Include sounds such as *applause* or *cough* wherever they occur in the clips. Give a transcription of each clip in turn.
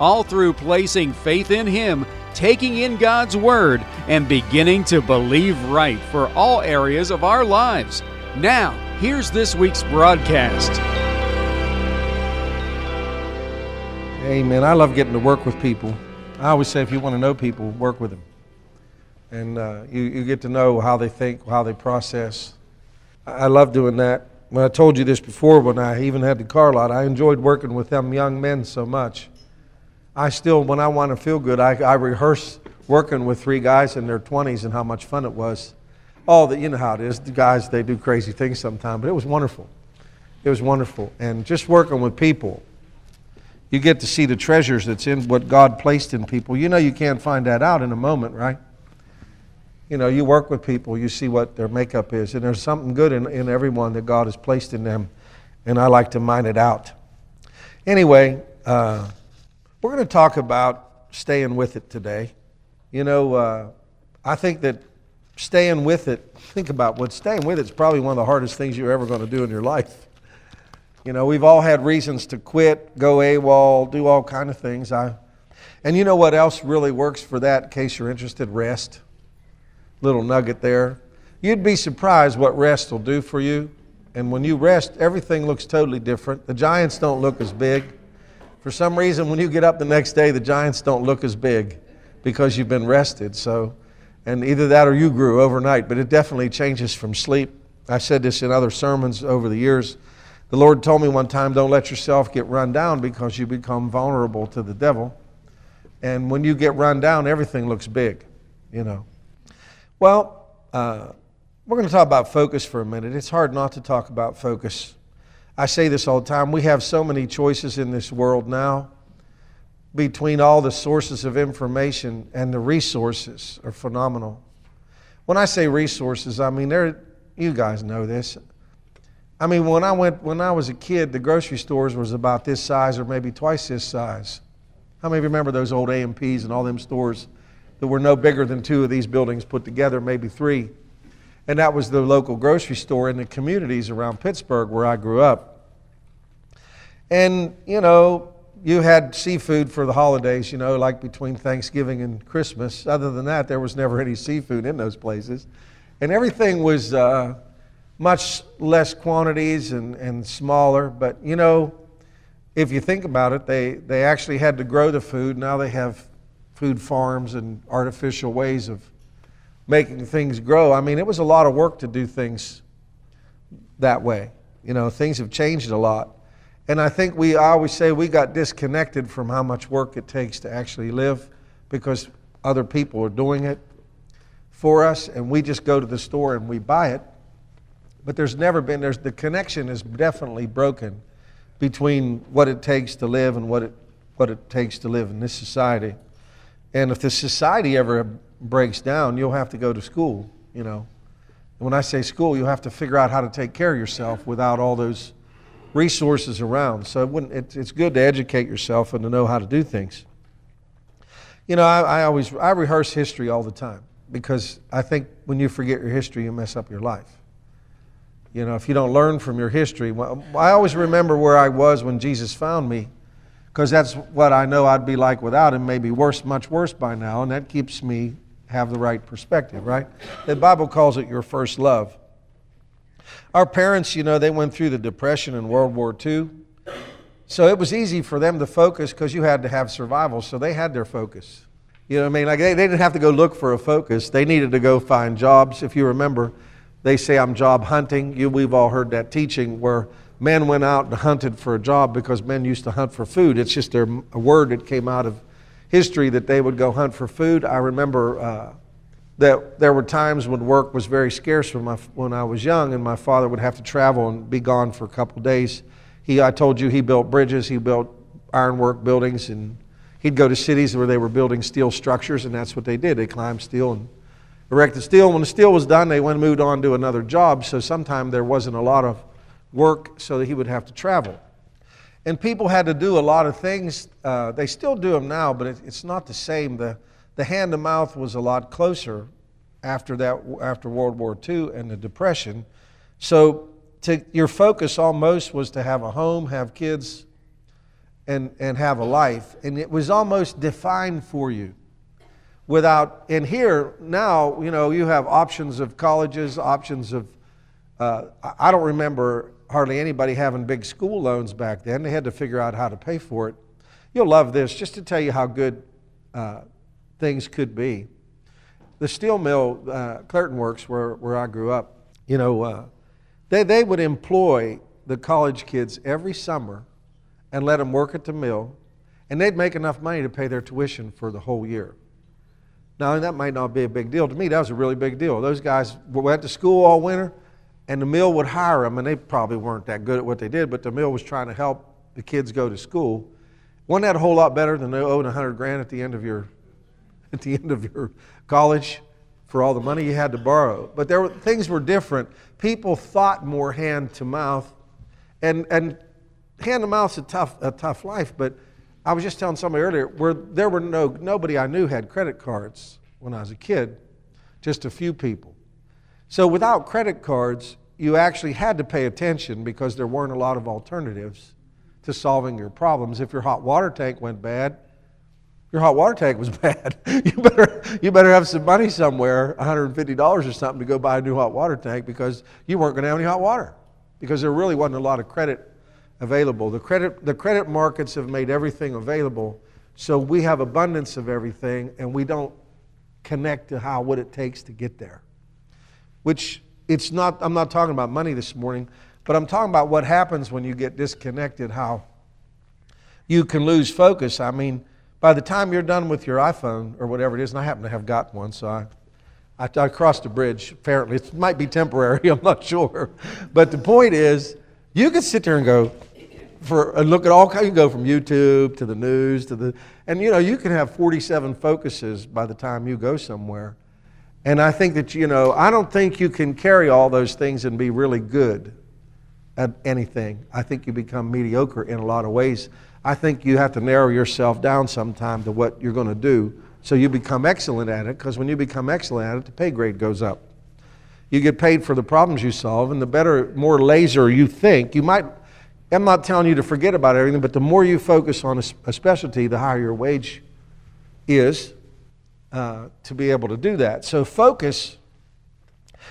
all through placing faith in Him, taking in God's Word, and beginning to believe right for all areas of our lives. Now, here's this week's broadcast. Amen. I love getting to work with people. I always say if you want to know people, work with them. And uh, you, you get to know how they think, how they process. I love doing that. When I told you this before, when I even had the car lot, I enjoyed working with them young men so much. I still, when I want to feel good, I, I rehearse working with three guys in their 20s and how much fun it was. All that, you know how it is. The guys, they do crazy things sometimes, but it was wonderful. It was wonderful. And just working with people, you get to see the treasures that's in what God placed in people. You know, you can't find that out in a moment, right? You know, you work with people, you see what their makeup is, and there's something good in, in everyone that God has placed in them, and I like to mine it out. Anyway, uh, we're going to talk about staying with it today. You know, uh, I think that staying with it, think about what staying with it is probably one of the hardest things you're ever going to do in your life. You know, we've all had reasons to quit, go AWOL, do all kind of things. I, and you know what else really works for that, in case you're interested? Rest. Little nugget there. You'd be surprised what rest will do for you. And when you rest, everything looks totally different. The giants don't look as big. For some reason, when you get up the next day, the giants don't look as big because you've been rested. So, and either that or you grew overnight, but it definitely changes from sleep. I said this in other sermons over the years. The Lord told me one time, don't let yourself get run down because you become vulnerable to the devil. And when you get run down, everything looks big, you know. Well, uh, we're going to talk about focus for a minute. It's hard not to talk about focus. I say this all the time. We have so many choices in this world now between all the sources of information and the resources are phenomenal. When I say resources, I mean there you guys know this. I mean when I went when I was a kid, the grocery stores was about this size or maybe twice this size. How many of you remember those old A&Ps and all them stores that were no bigger than two of these buildings put together, maybe three? And that was the local grocery store in the communities around Pittsburgh where I grew up. And, you know, you had seafood for the holidays, you know, like between Thanksgiving and Christmas. Other than that, there was never any seafood in those places. And everything was uh, much less quantities and, and smaller. But, you know, if you think about it, they, they actually had to grow the food. Now they have food farms and artificial ways of making things grow. I mean, it was a lot of work to do things that way. You know, things have changed a lot. And I think we I always say we got disconnected from how much work it takes to actually live because other people are doing it for us and we just go to the store and we buy it. But there's never been there's the connection is definitely broken between what it takes to live and what it what it takes to live in this society. And if the society ever breaks down, you'll have to go to school, you know. And when I say school, you'll have to figure out how to take care of yourself without all those resources around. So it it, it's good to educate yourself and to know how to do things. You know, I, I always I rehearse history all the time because I think when you forget your history, you mess up your life. You know, if you don't learn from your history, well, I always remember where I was when Jesus found me because that's what I know I'd be like without him, maybe worse, much worse by now, and that keeps me have the right perspective, right? The Bible calls it your first love. Our parents, you know, they went through the Depression and World War II. So it was easy for them to focus because you had to have survival. So they had their focus. You know what I mean? Like they, they didn't have to go look for a focus. They needed to go find jobs. If you remember, they say I'm job hunting. You, we've all heard that teaching where men went out and hunted for a job because men used to hunt for food. It's just a word that came out of history that they would go hunt for food. I remember uh, that there were times when work was very scarce when, my, when I was young, and my father would have to travel and be gone for a couple days. He, I told you, he built bridges, he built ironwork buildings, and He'd go to cities where they were building steel structures, and that's what they did. They climbed steel and erected steel. When the steel was done, they went and moved on to another job. So sometimes there wasn't a lot of work, so that he would have to travel. And people had to do a lot of things. Uh, they still do them now, but it, it's not the same. The, the hand to mouth was a lot closer after that, after World War II and the Depression. So to, your focus almost was to have a home, have kids, and, and have a life. And it was almost defined for you. Without, and here now, you know, you have options of colleges, options of, uh, I don't remember hardly anybody having big school loans back then. They had to figure out how to pay for it. You'll love this, just to tell you how good uh, things could be. The steel mill, uh, Clairton Works, where, where I grew up, you know, uh, they, they would employ the college kids every summer and let them work at the mill, and they'd make enough money to pay their tuition for the whole year. Now, that might not be a big deal. To me, that was a really big deal. Those guys went to school all winter, and the mill would hire them, and they probably weren't that good at what they did, but the mill was trying to help the kids go to school. Wasn't that a whole lot better than owing a hundred grand at the end of your *laughs* at the end of your college for all the money you had to borrow? But there were, things were different. People thought more hand to mouth, and and hand to mouth's a tough a tough life. But I was just telling somebody earlier where there were no nobody I knew had credit cards when I was a kid, just a few people. So without credit cards, you actually had to pay attention because there weren't a lot of alternatives to solving your problems. If your hot water tank went bad, your hot water tank was *laughs* bad. you better you better have some money somewhere, $150 or something, to go buy a new hot water tank because you weren't going to have any hot water because there really wasn't a lot of credit available. The credit the credit markets have made everything available, so we have abundance of everything, and we don't connect to how what it takes to get there, which it's not, I'm not talking about money this morning, but I'm talking about what happens when you get disconnected, how you can lose focus. I mean, by the time you're done with your iPhone or whatever it is, and I happen to have got one, so I, I, I crossed a bridge, apparently. It might be temporary, *laughs* I'm not sure. But the point is, you can sit there and go, for and look at all. You go from YouTube to the news to the, and you know you can have 47 focuses by the time you go somewhere. And I think that, you know, I don't think you can carry all those things and be really good at anything. I think you become mediocre in a lot of ways. I think you have to narrow yourself down sometime to what you're going to do so you become excellent at it because when you become excellent at it, the pay grade goes up. You get paid for the problems you solve, and the better, more laser you think, you might. I'm not telling you to forget about everything, but the more you focus on a, specialty, the higher your wage is uh, to be able to do that. So focus,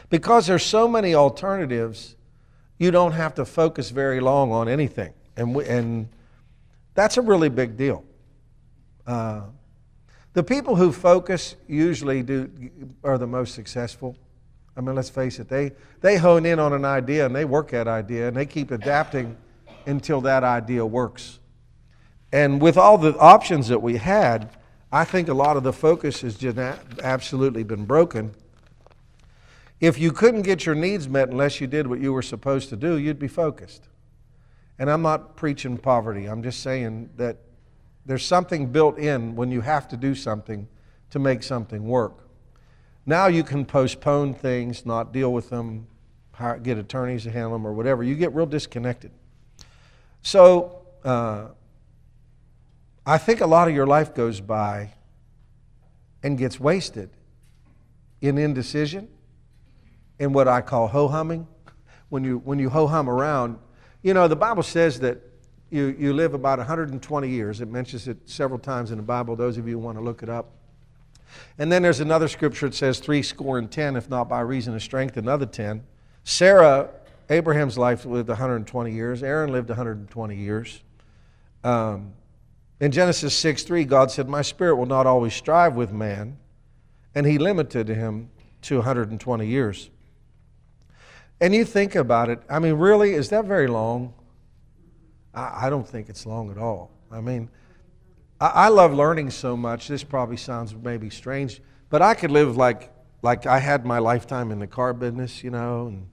because there's so many alternatives, you don't have to focus very long on anything, and we, and that's a really big deal. Uh, the people who focus usually do are the most successful. I mean, let's face it, they, they hone in on an idea and they work that idea and they keep adapting until that idea works. And with all the options that we had, I think a lot of the focus has just absolutely been broken. If you couldn't get your needs met unless you did what you were supposed to do, you'd be focused. And I'm not preaching poverty, I'm just saying that there's something built in when you have to do something to make something work. Now you can postpone things, not deal with them, get attorneys to handle them, or whatever. You get real disconnected. So, uh, I think a lot of your life goes by and gets wasted in indecision, in what I call ho humming. When you, when you ho hum around, you know, the Bible says that you, you live about 120 years. It mentions it several times in the Bible, those of you who want to look it up. And then there's another scripture that says three score and ten, if not by reason of strength, another ten. Sarah, Abraham's life lived 120 years. Aaron lived 120 years. Um, in Genesis 6 3, God said, My spirit will not always strive with man, and he limited him to 120 years. And you think about it, I mean, really, is that very long? I, I don't think it's long at all. I mean, I, I love learning so much. This probably sounds maybe strange, but I could live like, like I had my lifetime in the car business, you know, and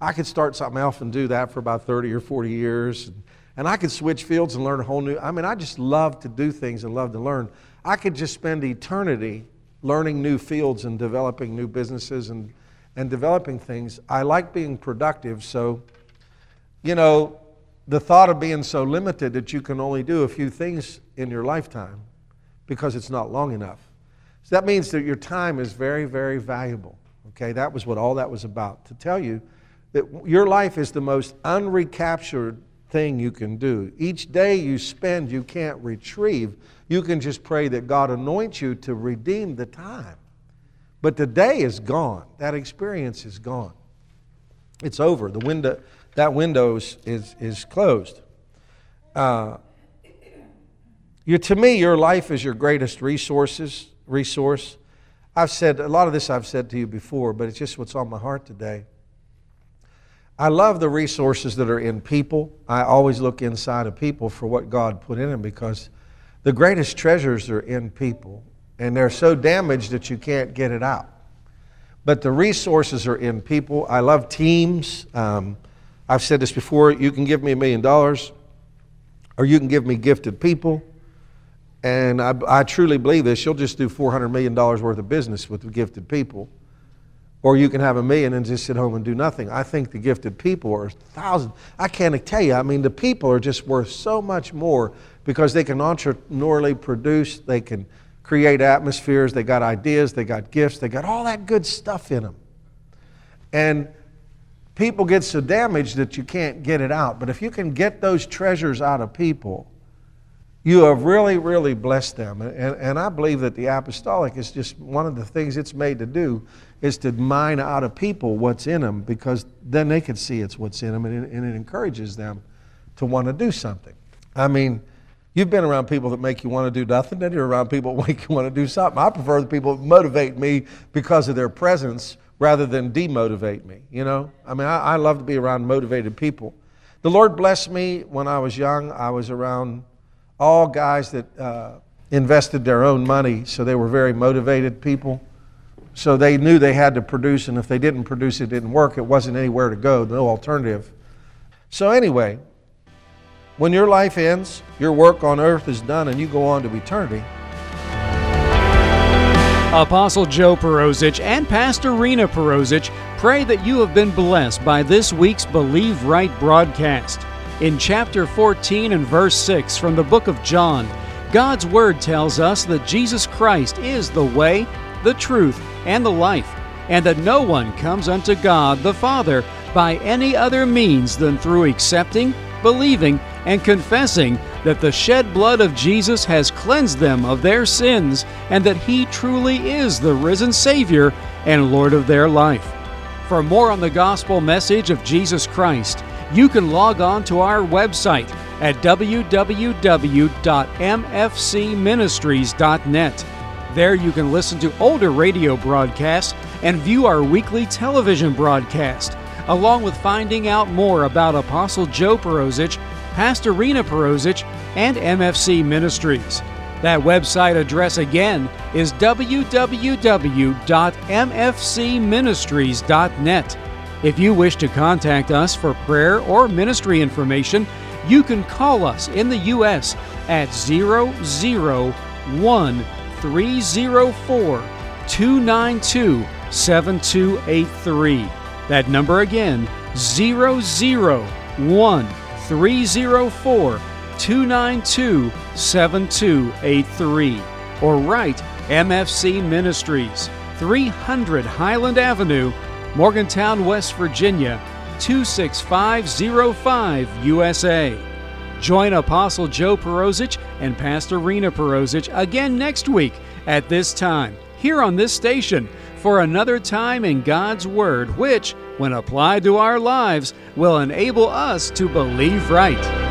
I could start something else and do that for about 30 or 40 years. And And I could switch fields and learn a whole new. I mean, I just love to do things and love to learn. I could just spend eternity learning new fields and developing new businesses and, and developing things. I like being productive, so, you know, the thought of being so limited that you can only do a few things in your lifetime because it's not long enough. So that means that your time is very, very valuable. Okay, that was what all that was about. To tell you that your life is the most unrecaptured thing you can do. Each day you spend, you can't retrieve. You can just pray that God anoints you to redeem the time. But the day is gone. That experience is gone. It's over. The window, that window is, is, is closed. Uh, to me, your life is your greatest resources, resource. I've said a lot of this I've said to you before, but it's just what's on my heart today. I love the resources that are in people. I always look inside of people for what God put in them because the greatest treasures are in people, and they're so damaged that you can't get it out. But the resources are in people. I love teams. Um, I've said this before you can give me a million dollars, or you can give me gifted people. And I, I truly believe this. You'll just do $400 million worth of business with gifted people or you can have a million and just sit home and do nothing. I think the gifted people are thousands. I can't tell you. I mean, the people are just worth so much more because they can entrepreneurially produce, they can create atmospheres, they got ideas, they got gifts, they got all that good stuff in them. And people get so damaged that you can't get it out. But if you can get those treasures out of people, you have really, really blessed them. And, and I believe that the apostolic is just one of the things it's made to do is to mine out of people what's in them because then they can see it's what's in them and it, and it encourages them to want to do something. I mean, you've been around people that make you want to do nothing, then you're around people *laughs* that make you want to do something. I prefer the people that motivate me because of their presence rather than demotivate me, you know? I mean, I, I love to be around motivated people. The Lord blessed me when I was young. I was around all guys that uh, invested their own money, so they were very motivated people. So they knew they had to produce, and if they didn't produce, it didn't work. It wasn't anywhere to go, no alternative. So, anyway, when your life ends, your work on earth is done, and you go on to eternity. Apostle Joe Perozich and Pastor Rena Perozich pray that you have been blessed by this week's Believe Right broadcast. In chapter 14 and verse 6 from the book of John, God's Word tells us that Jesus Christ is the way, the truth, and the life, and that no one comes unto God the Father by any other means than through accepting, believing, and confessing that the shed blood of Jesus has cleansed them of their sins and that He truly is the risen Savior and Lord of their life. For more on the gospel message of Jesus Christ, you can log on to our website at www.mfcministries.net. There you can listen to older radio broadcasts and view our weekly television broadcast, along with finding out more about Apostle Joe Perozich, Pastor Rena Perozich, and MFC Ministries. That website address again is www.mfcministries.net. If you wish to contact us for prayer or ministry information, you can call us in the U.S. at 001 304 292 7283. That number again, 001 304 292 7283. Or write MFC Ministries, 300 Highland Avenue, Morgantown, West Virginia, 26505 USA. Join Apostle Joe Perozich and Pastor Rena Perozich again next week at this time, here on this station, for another time in God's Word, which, when applied to our lives, will enable us to believe right.